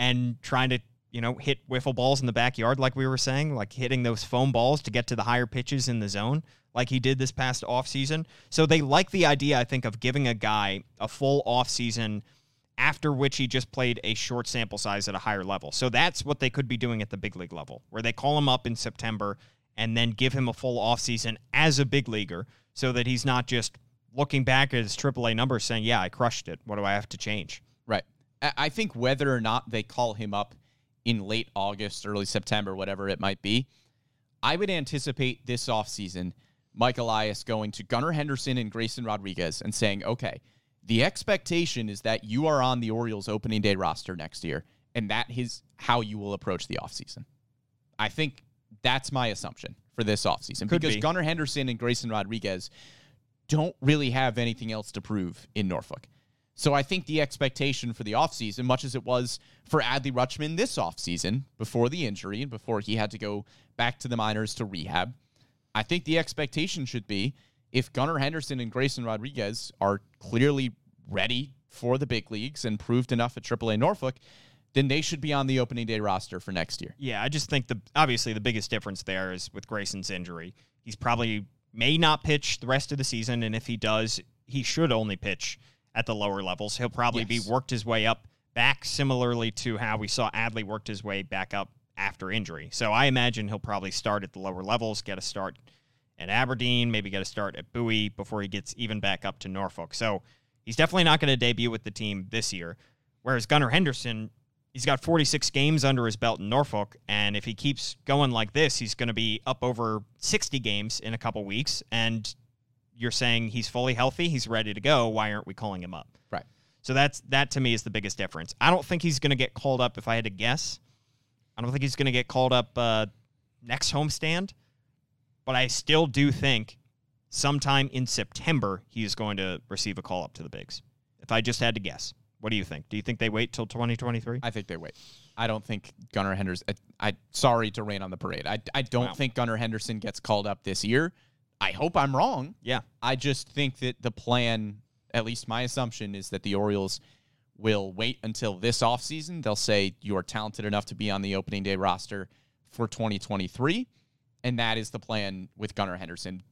and trying to, you know, hit wiffle balls in the backyard like we were saying, like hitting those foam balls to get to the higher pitches in the zone like he did this past offseason. So they like the idea, I think, of giving a guy a full offseason after which he just played a short sample size at a higher level. So that's what they could be doing at the big league level, where they call him up in September and then give him a full offseason as a big leaguer so that he's not just looking back at his AAA numbers saying, Yeah, I crushed it. What do I have to change? I I think whether or not they call him up in late August, early September, whatever it might be, I would anticipate this offseason Mike Elias going to Gunnar Henderson and Grayson Rodriguez and saying, okay, the expectation is that you are on the Orioles opening day roster next year, and that is how you will approach the offseason. I think that's my assumption for this offseason Could because be. Gunnar Henderson and Grayson Rodriguez don't really have anything else to prove in Norfolk. So I think the expectation for the offseason, much as it was for Adley Rutschman this offseason before the injury and before he had to go back to the minors to rehab, I think the expectation should be if Gunnar Henderson and Grayson Rodriguez are clearly ready for the big leagues and proved enough at AAA Norfolk, then they should be on the opening day roster for next year. Yeah, I just think the obviously the biggest difference there is with Grayson's injury. He's probably may not pitch the rest of the season, and if he does, he should only pitch at the lower levels. He'll probably Yes. be worked his way up back similarly to how we saw Adley worked his way back up after injury. So I imagine he'll probably start at the lower levels, get a start at Aberdeen, maybe get a start at Bowie before he gets even back up to Norfolk. So he's definitely not going to debut with the team this year. Whereas Gunnar Henderson, he's got 46 games under his belt in Norfolk, and if he keeps going like this, he's going to be up over 60 games in a couple weeks. And you're saying he's fully healthy, he's ready to go. Why aren't we calling him up? Right. So that's that to me is the biggest difference. I don't think he's going to get called up if I had to guess. I don't think he's going to get called up uh, next homestand, but I still do think sometime in September he is going to receive a call up to the bigs. If I just had to guess, what do you think? Do you think they wait till 2023? I think they wait. I don't think Gunnar Henderson. I, I sorry to rain on the parade. I, I don't Wow. think Gunnar Henderson gets called up this year. I hope I'm wrong. Yeah. I just think that the plan, at least my assumption, is that the Orioles will wait until this offseason. They'll say you are talented enough to be on the opening day roster for 2023. And that is the plan with Gunnar Henderson.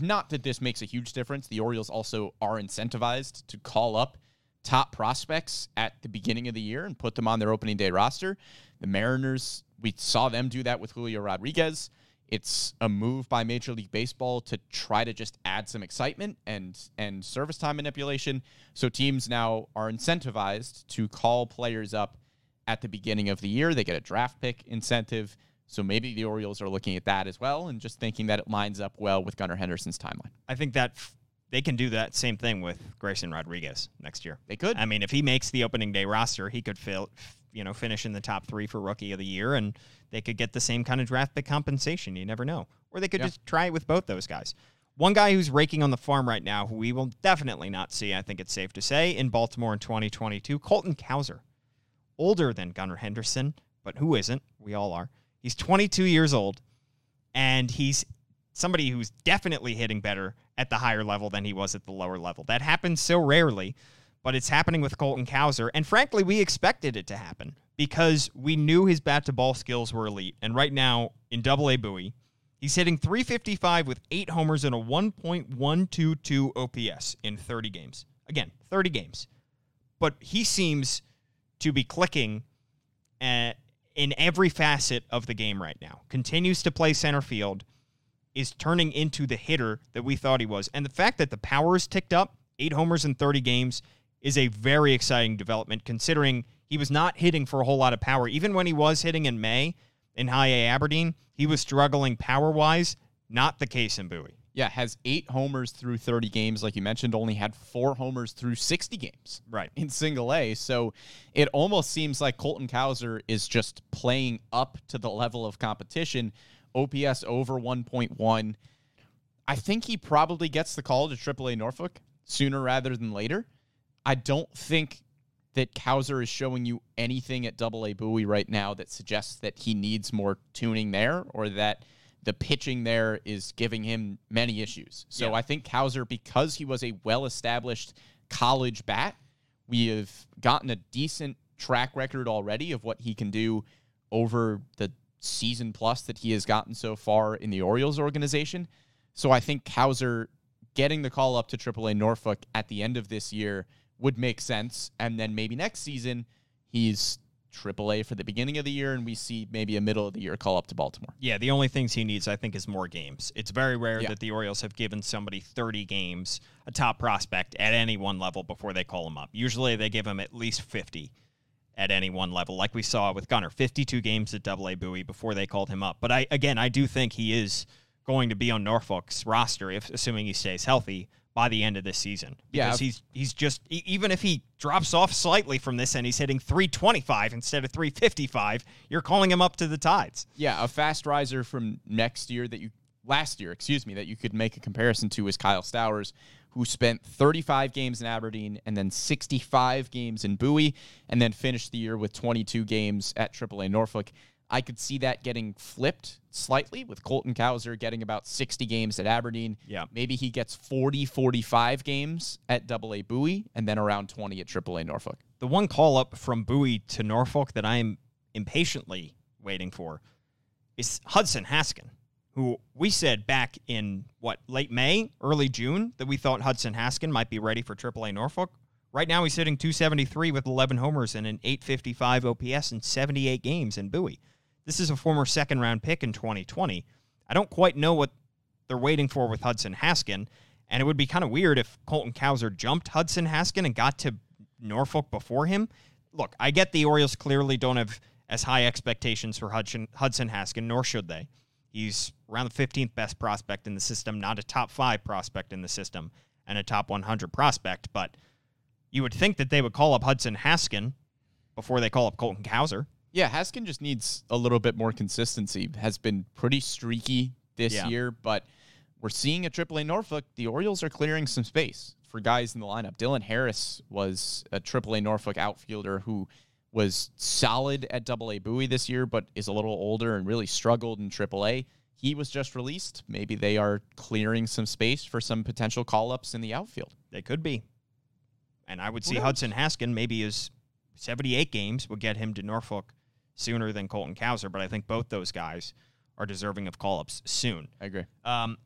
Not that this makes a huge difference. The Orioles also are incentivized to call up top prospects at the beginning of the year and put them on their opening day roster. The Mariners, we saw them do that with Julio Rodriguez. It's a move by Major League Baseball to try to just add some excitement and and service time manipulation. So teams now are incentivized to call players up at the beginning of the year. They get a draft pick incentive. So maybe the Orioles are looking at that as well and just thinking that it lines up well with Gunnar Henderson's timeline. I think that f- they can do that same thing with Grayson Rodriguez next year. They could. I mean, if he makes the opening day roster, he could fill, you know, finish in the top three for rookie of the year, and they could get the same kind of draft pick compensation. You never know, or they could Yeah. just try it with both those guys. One guy who's raking on the farm right now, who we will definitely not see, I think it's safe to say, in Baltimore in 2022, Colton Cowser, older than Gunnar Henderson, but who isn't? We all are. He's 22 years old. and he's somebody who's definitely hitting better at the higher level than he was at the lower level. That happens so rarely, but it's happening with Colton Cowser. And frankly, we expected it to happen because we knew his bat to ball skills were elite. And right now in double A Bowie, he's hitting 355 with eight homers and a 1.122 OPS in 30 games. Again, 30 games. But he seems to be clicking at, in every facet of the game right now. Continues to play center field is turning into the hitter that we thought he was. And the fact that the power is ticked up, eight homers in 30 games, is a very exciting development considering he was not hitting for a whole lot of power. Even when he was hitting in May in high A Aberdeen, he was struggling power wise. Not the case in Bowie. Yeah, has eight homers through 30 games, like you mentioned, only had four homers through 60 games. Right. In single A. So it almost seems like Colton Cowser is just playing up to the level of competition. OPS over 1.1. I think he probably gets the call to AAA Norfolk sooner rather than later. I don't think that Cowser is showing you anything at Double A Bowie right now that suggests that he needs more tuning there or that the pitching there is giving him many issues. So Yeah. I think Cowser, because he was a well established college bat, we have gotten a decent track record already of what he can do over the season plus that he has gotten so far in the Orioles organization. So I think Cowser getting the call up to AAA Norfolk at the end of this year would make sense. And then maybe next season, he's AAA for the beginning of the year, and we see maybe a middle of the year call up to Baltimore. Yeah, the only things he needs, I think, is more games. It's very rare Yeah. that the Orioles have given somebody 30 games, a top prospect, at any one level before they call him up. Usually they give him at least 50 at any one level, like we saw with Gunnar, 52 games at Double A Bowie before they called him up. But I again, I do think he is going to be on Norfolk's roster, if assuming he stays healthy by the end of this season. Because if- he's he's just even if he drops off slightly from this and he's hitting 325 instead of 355, you're calling him up to the tides. Yeah, a fast riser from next year that you last year, excuse me, that you could make a comparison to is Kyle Stowers, who spent 35 games in Aberdeen and then 65 games in Bowie, and then finished the year with 22 games at AAA Norfolk. I could see that getting flipped slightly with Colton Cowser getting about 60 games at Aberdeen. Yeah. Maybe he gets 40, 45 games at AA Bowie and then around 20 at AAA Norfolk. the one call up from Bowie to Norfolk that I am impatiently waiting for is Hudson Haskin, who we said back in what late May, early June that we thought Hudson Haskin might be ready for AAA Norfolk. Right now, he's hitting 273 with 11 homers and an 855 OPS in 78 games in Bowie. This is a former second round pick in 2020. I don't quite know what they're waiting for with Hudson Haskin, and it would be kind of weird if Colton Cowser jumped Hudson Haskin and got to Norfolk before him. Look, I get the Orioles clearly don't have as high expectations for Hudson, Hudson Haskin, nor should they. He's around the 15th best prospect in the system, not a top five prospect in the system, and a top 100 prospect. But you would think that they would call up Hudson Haskin before they call up Colton Cowser. Yeah, Haskin just needs a little bit more consistency. Has been pretty streaky this Yeah. year, but we're seeing at AAA Norfolk, the Orioles are clearing some space for guys in the lineup. Dylan Harris was a AAA Norfolk outfielder who was solid at AA Bowie this year, but is a little older and really struggled in AAA. He was just released. Maybe they are clearing some space for some potential call ups in the outfield. They could be. And I would see? Hudson Haskin maybe his 78 games would get him to Norfolk sooner than Colton Cowser, but I think both those guys are deserving of call ups soon. I agree. Um,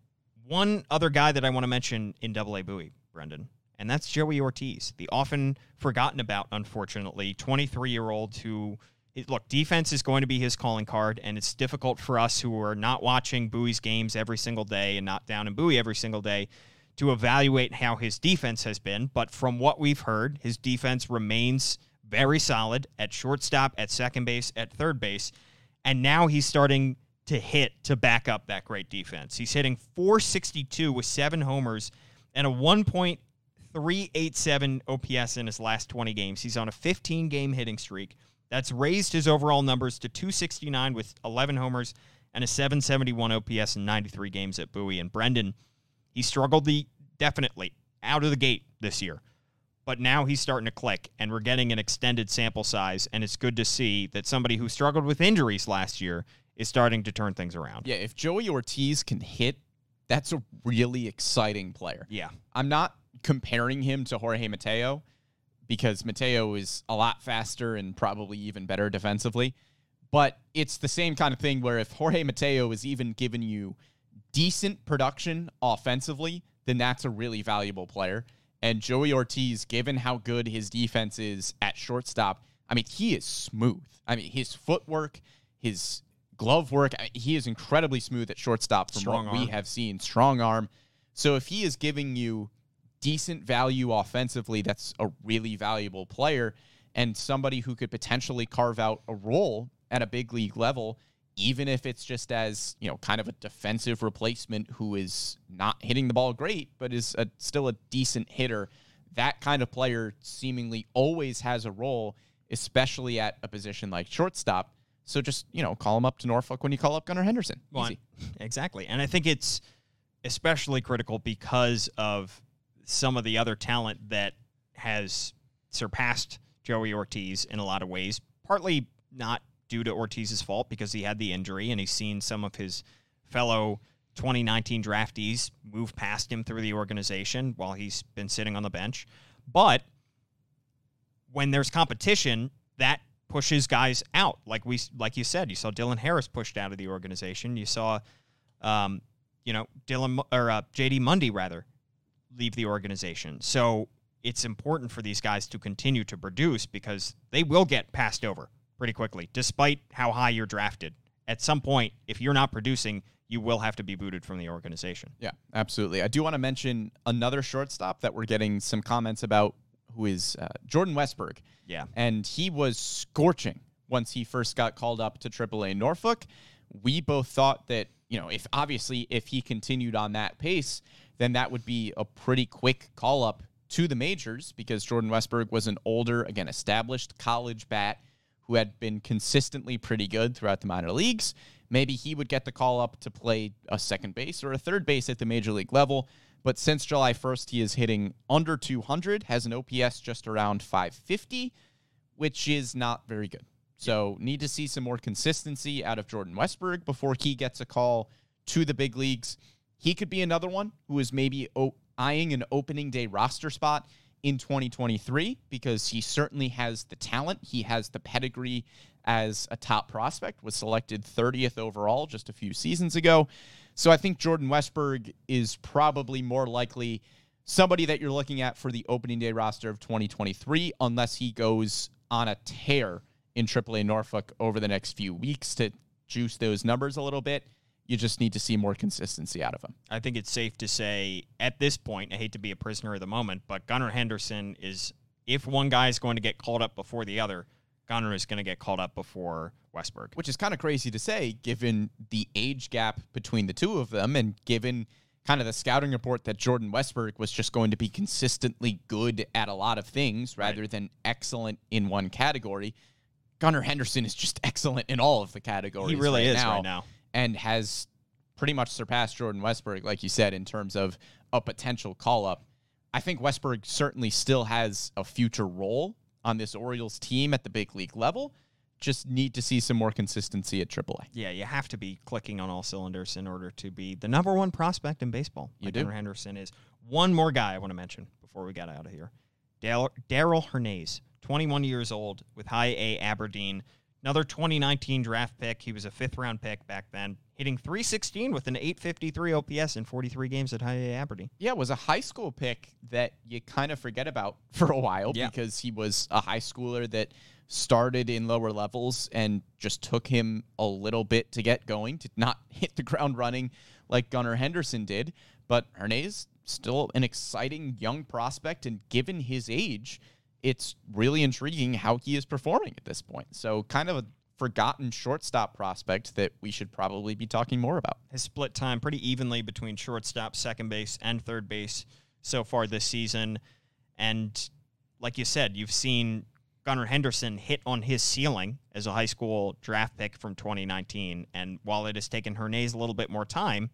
one other guy that I want to mention in Double A Bowie, Brendan, and that's Joey Ortiz, the often forgotten about, unfortunately, 23 year old who. Look, defense is going to be his calling card, and it's difficult for us who are not watching Bowie's games every single day and not down in Bowie every single day to evaluate how his defense has been. But from what we've heard, his defense remains very solid at shortstop, at second base, at third base. And now he's starting to hit to back up that great defense. He's hitting 462 with seven homers and a 1.387 OPS in his last 20 games. He's on a 15 game hitting streak. That's raised his overall numbers to 269 with 11 homers and a 771 OPS in 93 games at Bowie. And Brendan, he struggled the definitely out of the gate this year. But now he's starting to click, and we're getting an extended sample size, and it's good to see that somebody who struggled with injuries last year is starting to turn things around. Yeah, if Joey Ortiz can hit, that's a really exciting player. Yeah. I'm not comparing him to Jorge Mateo because Mateo is a lot faster and probably even better defensively. But it's the same kind of thing where if Jorge Mateo is even giving you decent production offensively, then that's a really valuable player. And Joey Ortiz, given how good his defense is at shortstop, I mean, he is smooth. I mean, his footwork, his glove work, I mean, he is incredibly smooth at shortstop from Strong what we have seen. Strong arm. So if he is giving you decent value offensively, that's a really valuable player and somebody who could potentially carve out a role at a big league level, even if it's just as, you know, kind of a defensive replacement who is not hitting the ball great, but is a, still a decent hitter. That kind of player seemingly always has a role, especially at a position like shortstop. So just, you know, call him up to Norfolk when you call up Gunnar Henderson. Easy. Exactly. And I think it's especially critical because of some of the other talent that has surpassed Joey Ortiz in a lot of ways, partly not due to Ortiz's fault because he had the injury and he's seen some of his fellow 2019 draftees move past him through the organization while he's been sitting on the bench. But when there's competition, that pushes guys out. Like we, like you said, you saw Dylan Harris pushed out of the organization. You saw, um, you know, Dylan or uh, JD Mundy rather leave the organization. So it's important for these guys to continue to produce because they will get passed over pretty quickly, despite how high you're drafted. At some point, if you're not producing, you will have to be booted from the organization. Yeah, absolutely. I do want to mention another shortstop that we're getting some comments about, who is uh, Jordan Westburg. Yeah. And he was scorching once he first got called up to AAA Norfolk. We both thought that, you know, if obviously if he continued on that pace, then that would be a pretty quick call up to the majors because Jordan Westburg was an older, again, established college bat who had been consistently pretty good throughout the minor leagues. Maybe he would get the call up to play a second base or a third base at the major league level. But since July 1st, he is hitting under 200, has an OPS just around 550, which is not very good. So, need to see some more consistency out of Jordan Westburg before he gets a call to the big leagues. He could be another one who is maybe o- eyeing an opening day roster spot in 2023 because he certainly has the talent. He has the pedigree as a top prospect, was selected 30th overall just a few seasons ago. So I think Jordan Westburg is probably more likely somebody that you're looking at for the opening day roster of 2023, unless he goes on a tear in AAA Norfolk over the next few weeks to juice those numbers a little bit. You just need to see more consistency out of him. I think it's safe to say at this point, I hate to be a prisoner of the moment, but Gunnar Henderson is, if one guy is going to get called up before the other, Gunnar is going to get called up before Westburg. which is kind of crazy to say given the age gap between the two of them and given kind of the scouting report that Jordan Westburg was just going to be consistently good at a lot of things rather than excellent in one category. Gunnar Henderson is just excellent in all of the categories. He really right is now, right now. And has pretty much surpassed Jordan Westburg, like you said, in terms of a potential call up. I think Westburg certainly still has a future role on this Orioles team at the big league level. Just need to see some more consistency at AAA. Yeah, you have to be clicking on all cylinders in order to be the number one prospect in baseball. You like do. Henderson is. One more guy I want to mention before we get out of here. Darell Hernaiz, 21 years old with high A Aberdeen. Another 2019 draft pick. He was a fifth round pick back then, hitting 316 with an 853 OPS in 43 games at high A Aberdeen. Yeah, it was a high school pick that you kind of forget about for a while Yeah. because he was a high schooler that started in lower levels and just took him a little bit to get going, to not hit the ground running like Gunnar Henderson did. But Hernaiz, still an exciting young prospect, and given his age, it's really intriguing how he is performing at this point. So, kind of a forgotten shortstop prospect that we should probably be talking more about. has split time pretty evenly between shortstop, second base, and third base so far this season. And like you said, you've seen Gunnar Henderson hit on his ceiling as a high school draft pick from 2019. And while it has taken Hernaiz a little bit more time,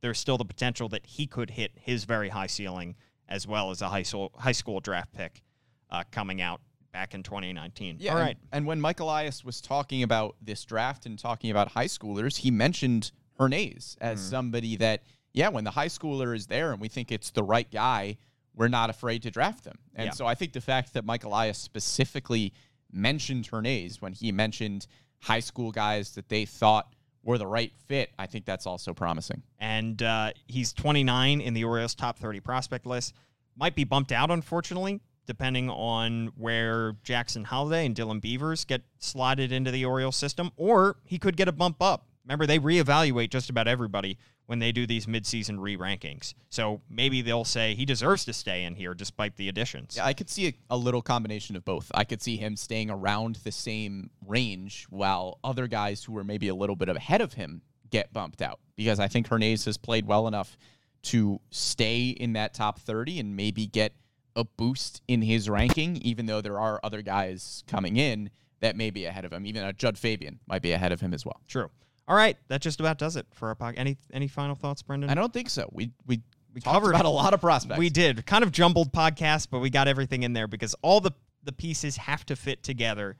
there's still the potential that he could hit his very high ceiling as well as a high school, high school draft pick uh, coming out back in 2019. Yeah. All and- And, when Mike Elias was talking about this draft and talking about high schoolers, he mentioned Hernaiz as Mm-hmm. somebody that, yeah, when the high schooler is there and we think it's the right guy, we're not afraid to draft them. And Yeah. so I think the fact that Mike Elias specifically mentioned Hernaiz when he mentioned high school guys that they thought were the right fit, I think that's also promising. and uh, he's 29 in the Orioles' top 30 prospect list. Might be bumped out, unfortunately, depending on where Jackson Holliday and Dylan Beavers get slotted into the Orioles system, or he could get a bump up. Remember, they reevaluate just about everybody when they do these midseason re rankings. So maybe they'll say he deserves to stay in here despite the additions. Yeah, I could see a, a little combination of both. I could see him staying around the same range while other guys who were maybe a little bit ahead of him get bumped out because I think Hernaiz has played well enough to stay in that top 30 and maybe get a boost in his ranking, even though there are other guys coming in that may be ahead of him. Even a Jud Fabian might be ahead of him as well. True. All right, that just about does it for our podcast. Any any final thoughts, Brendan? I don't think so. We we We covered- about a lot of prospects. We did. Kind of jumbled podcast, but we got everything in there because all the the pieces have to fit together,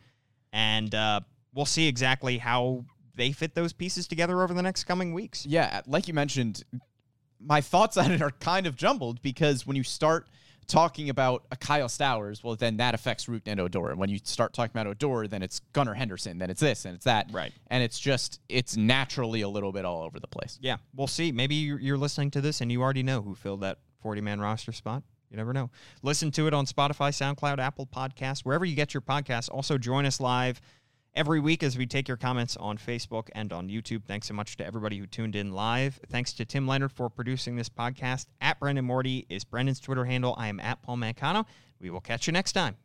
and uh, we'll see exactly how they fit those pieces together over the next coming weeks. Yeah, like you mentioned, my thoughts on it are kind of jumbled because when you start talking about a Kyle Stowers, well, then that affects Rougned Odor. And when you start talking about Odor, then it's Gunnar Henderson, then it's this and it's that. Right. And it's just, it's naturally a little bit all over the place. Yeah, we'll see. Maybe you're you're listening to this and you already know who filled that 40 man roster spot. You never know. Listen to it on Spotify, SoundCloud, Apple Podcasts, wherever you get your podcasts. Also, join us live every week as we take your comments on Facebook and on YouTube. Thanks so much to everybody who tuned in live. Thanks to Tim Leonard for producing this podcast. At Brendan Morty is Brendan's Twitter handle. I am at Paul Mancano. We will catch you next time.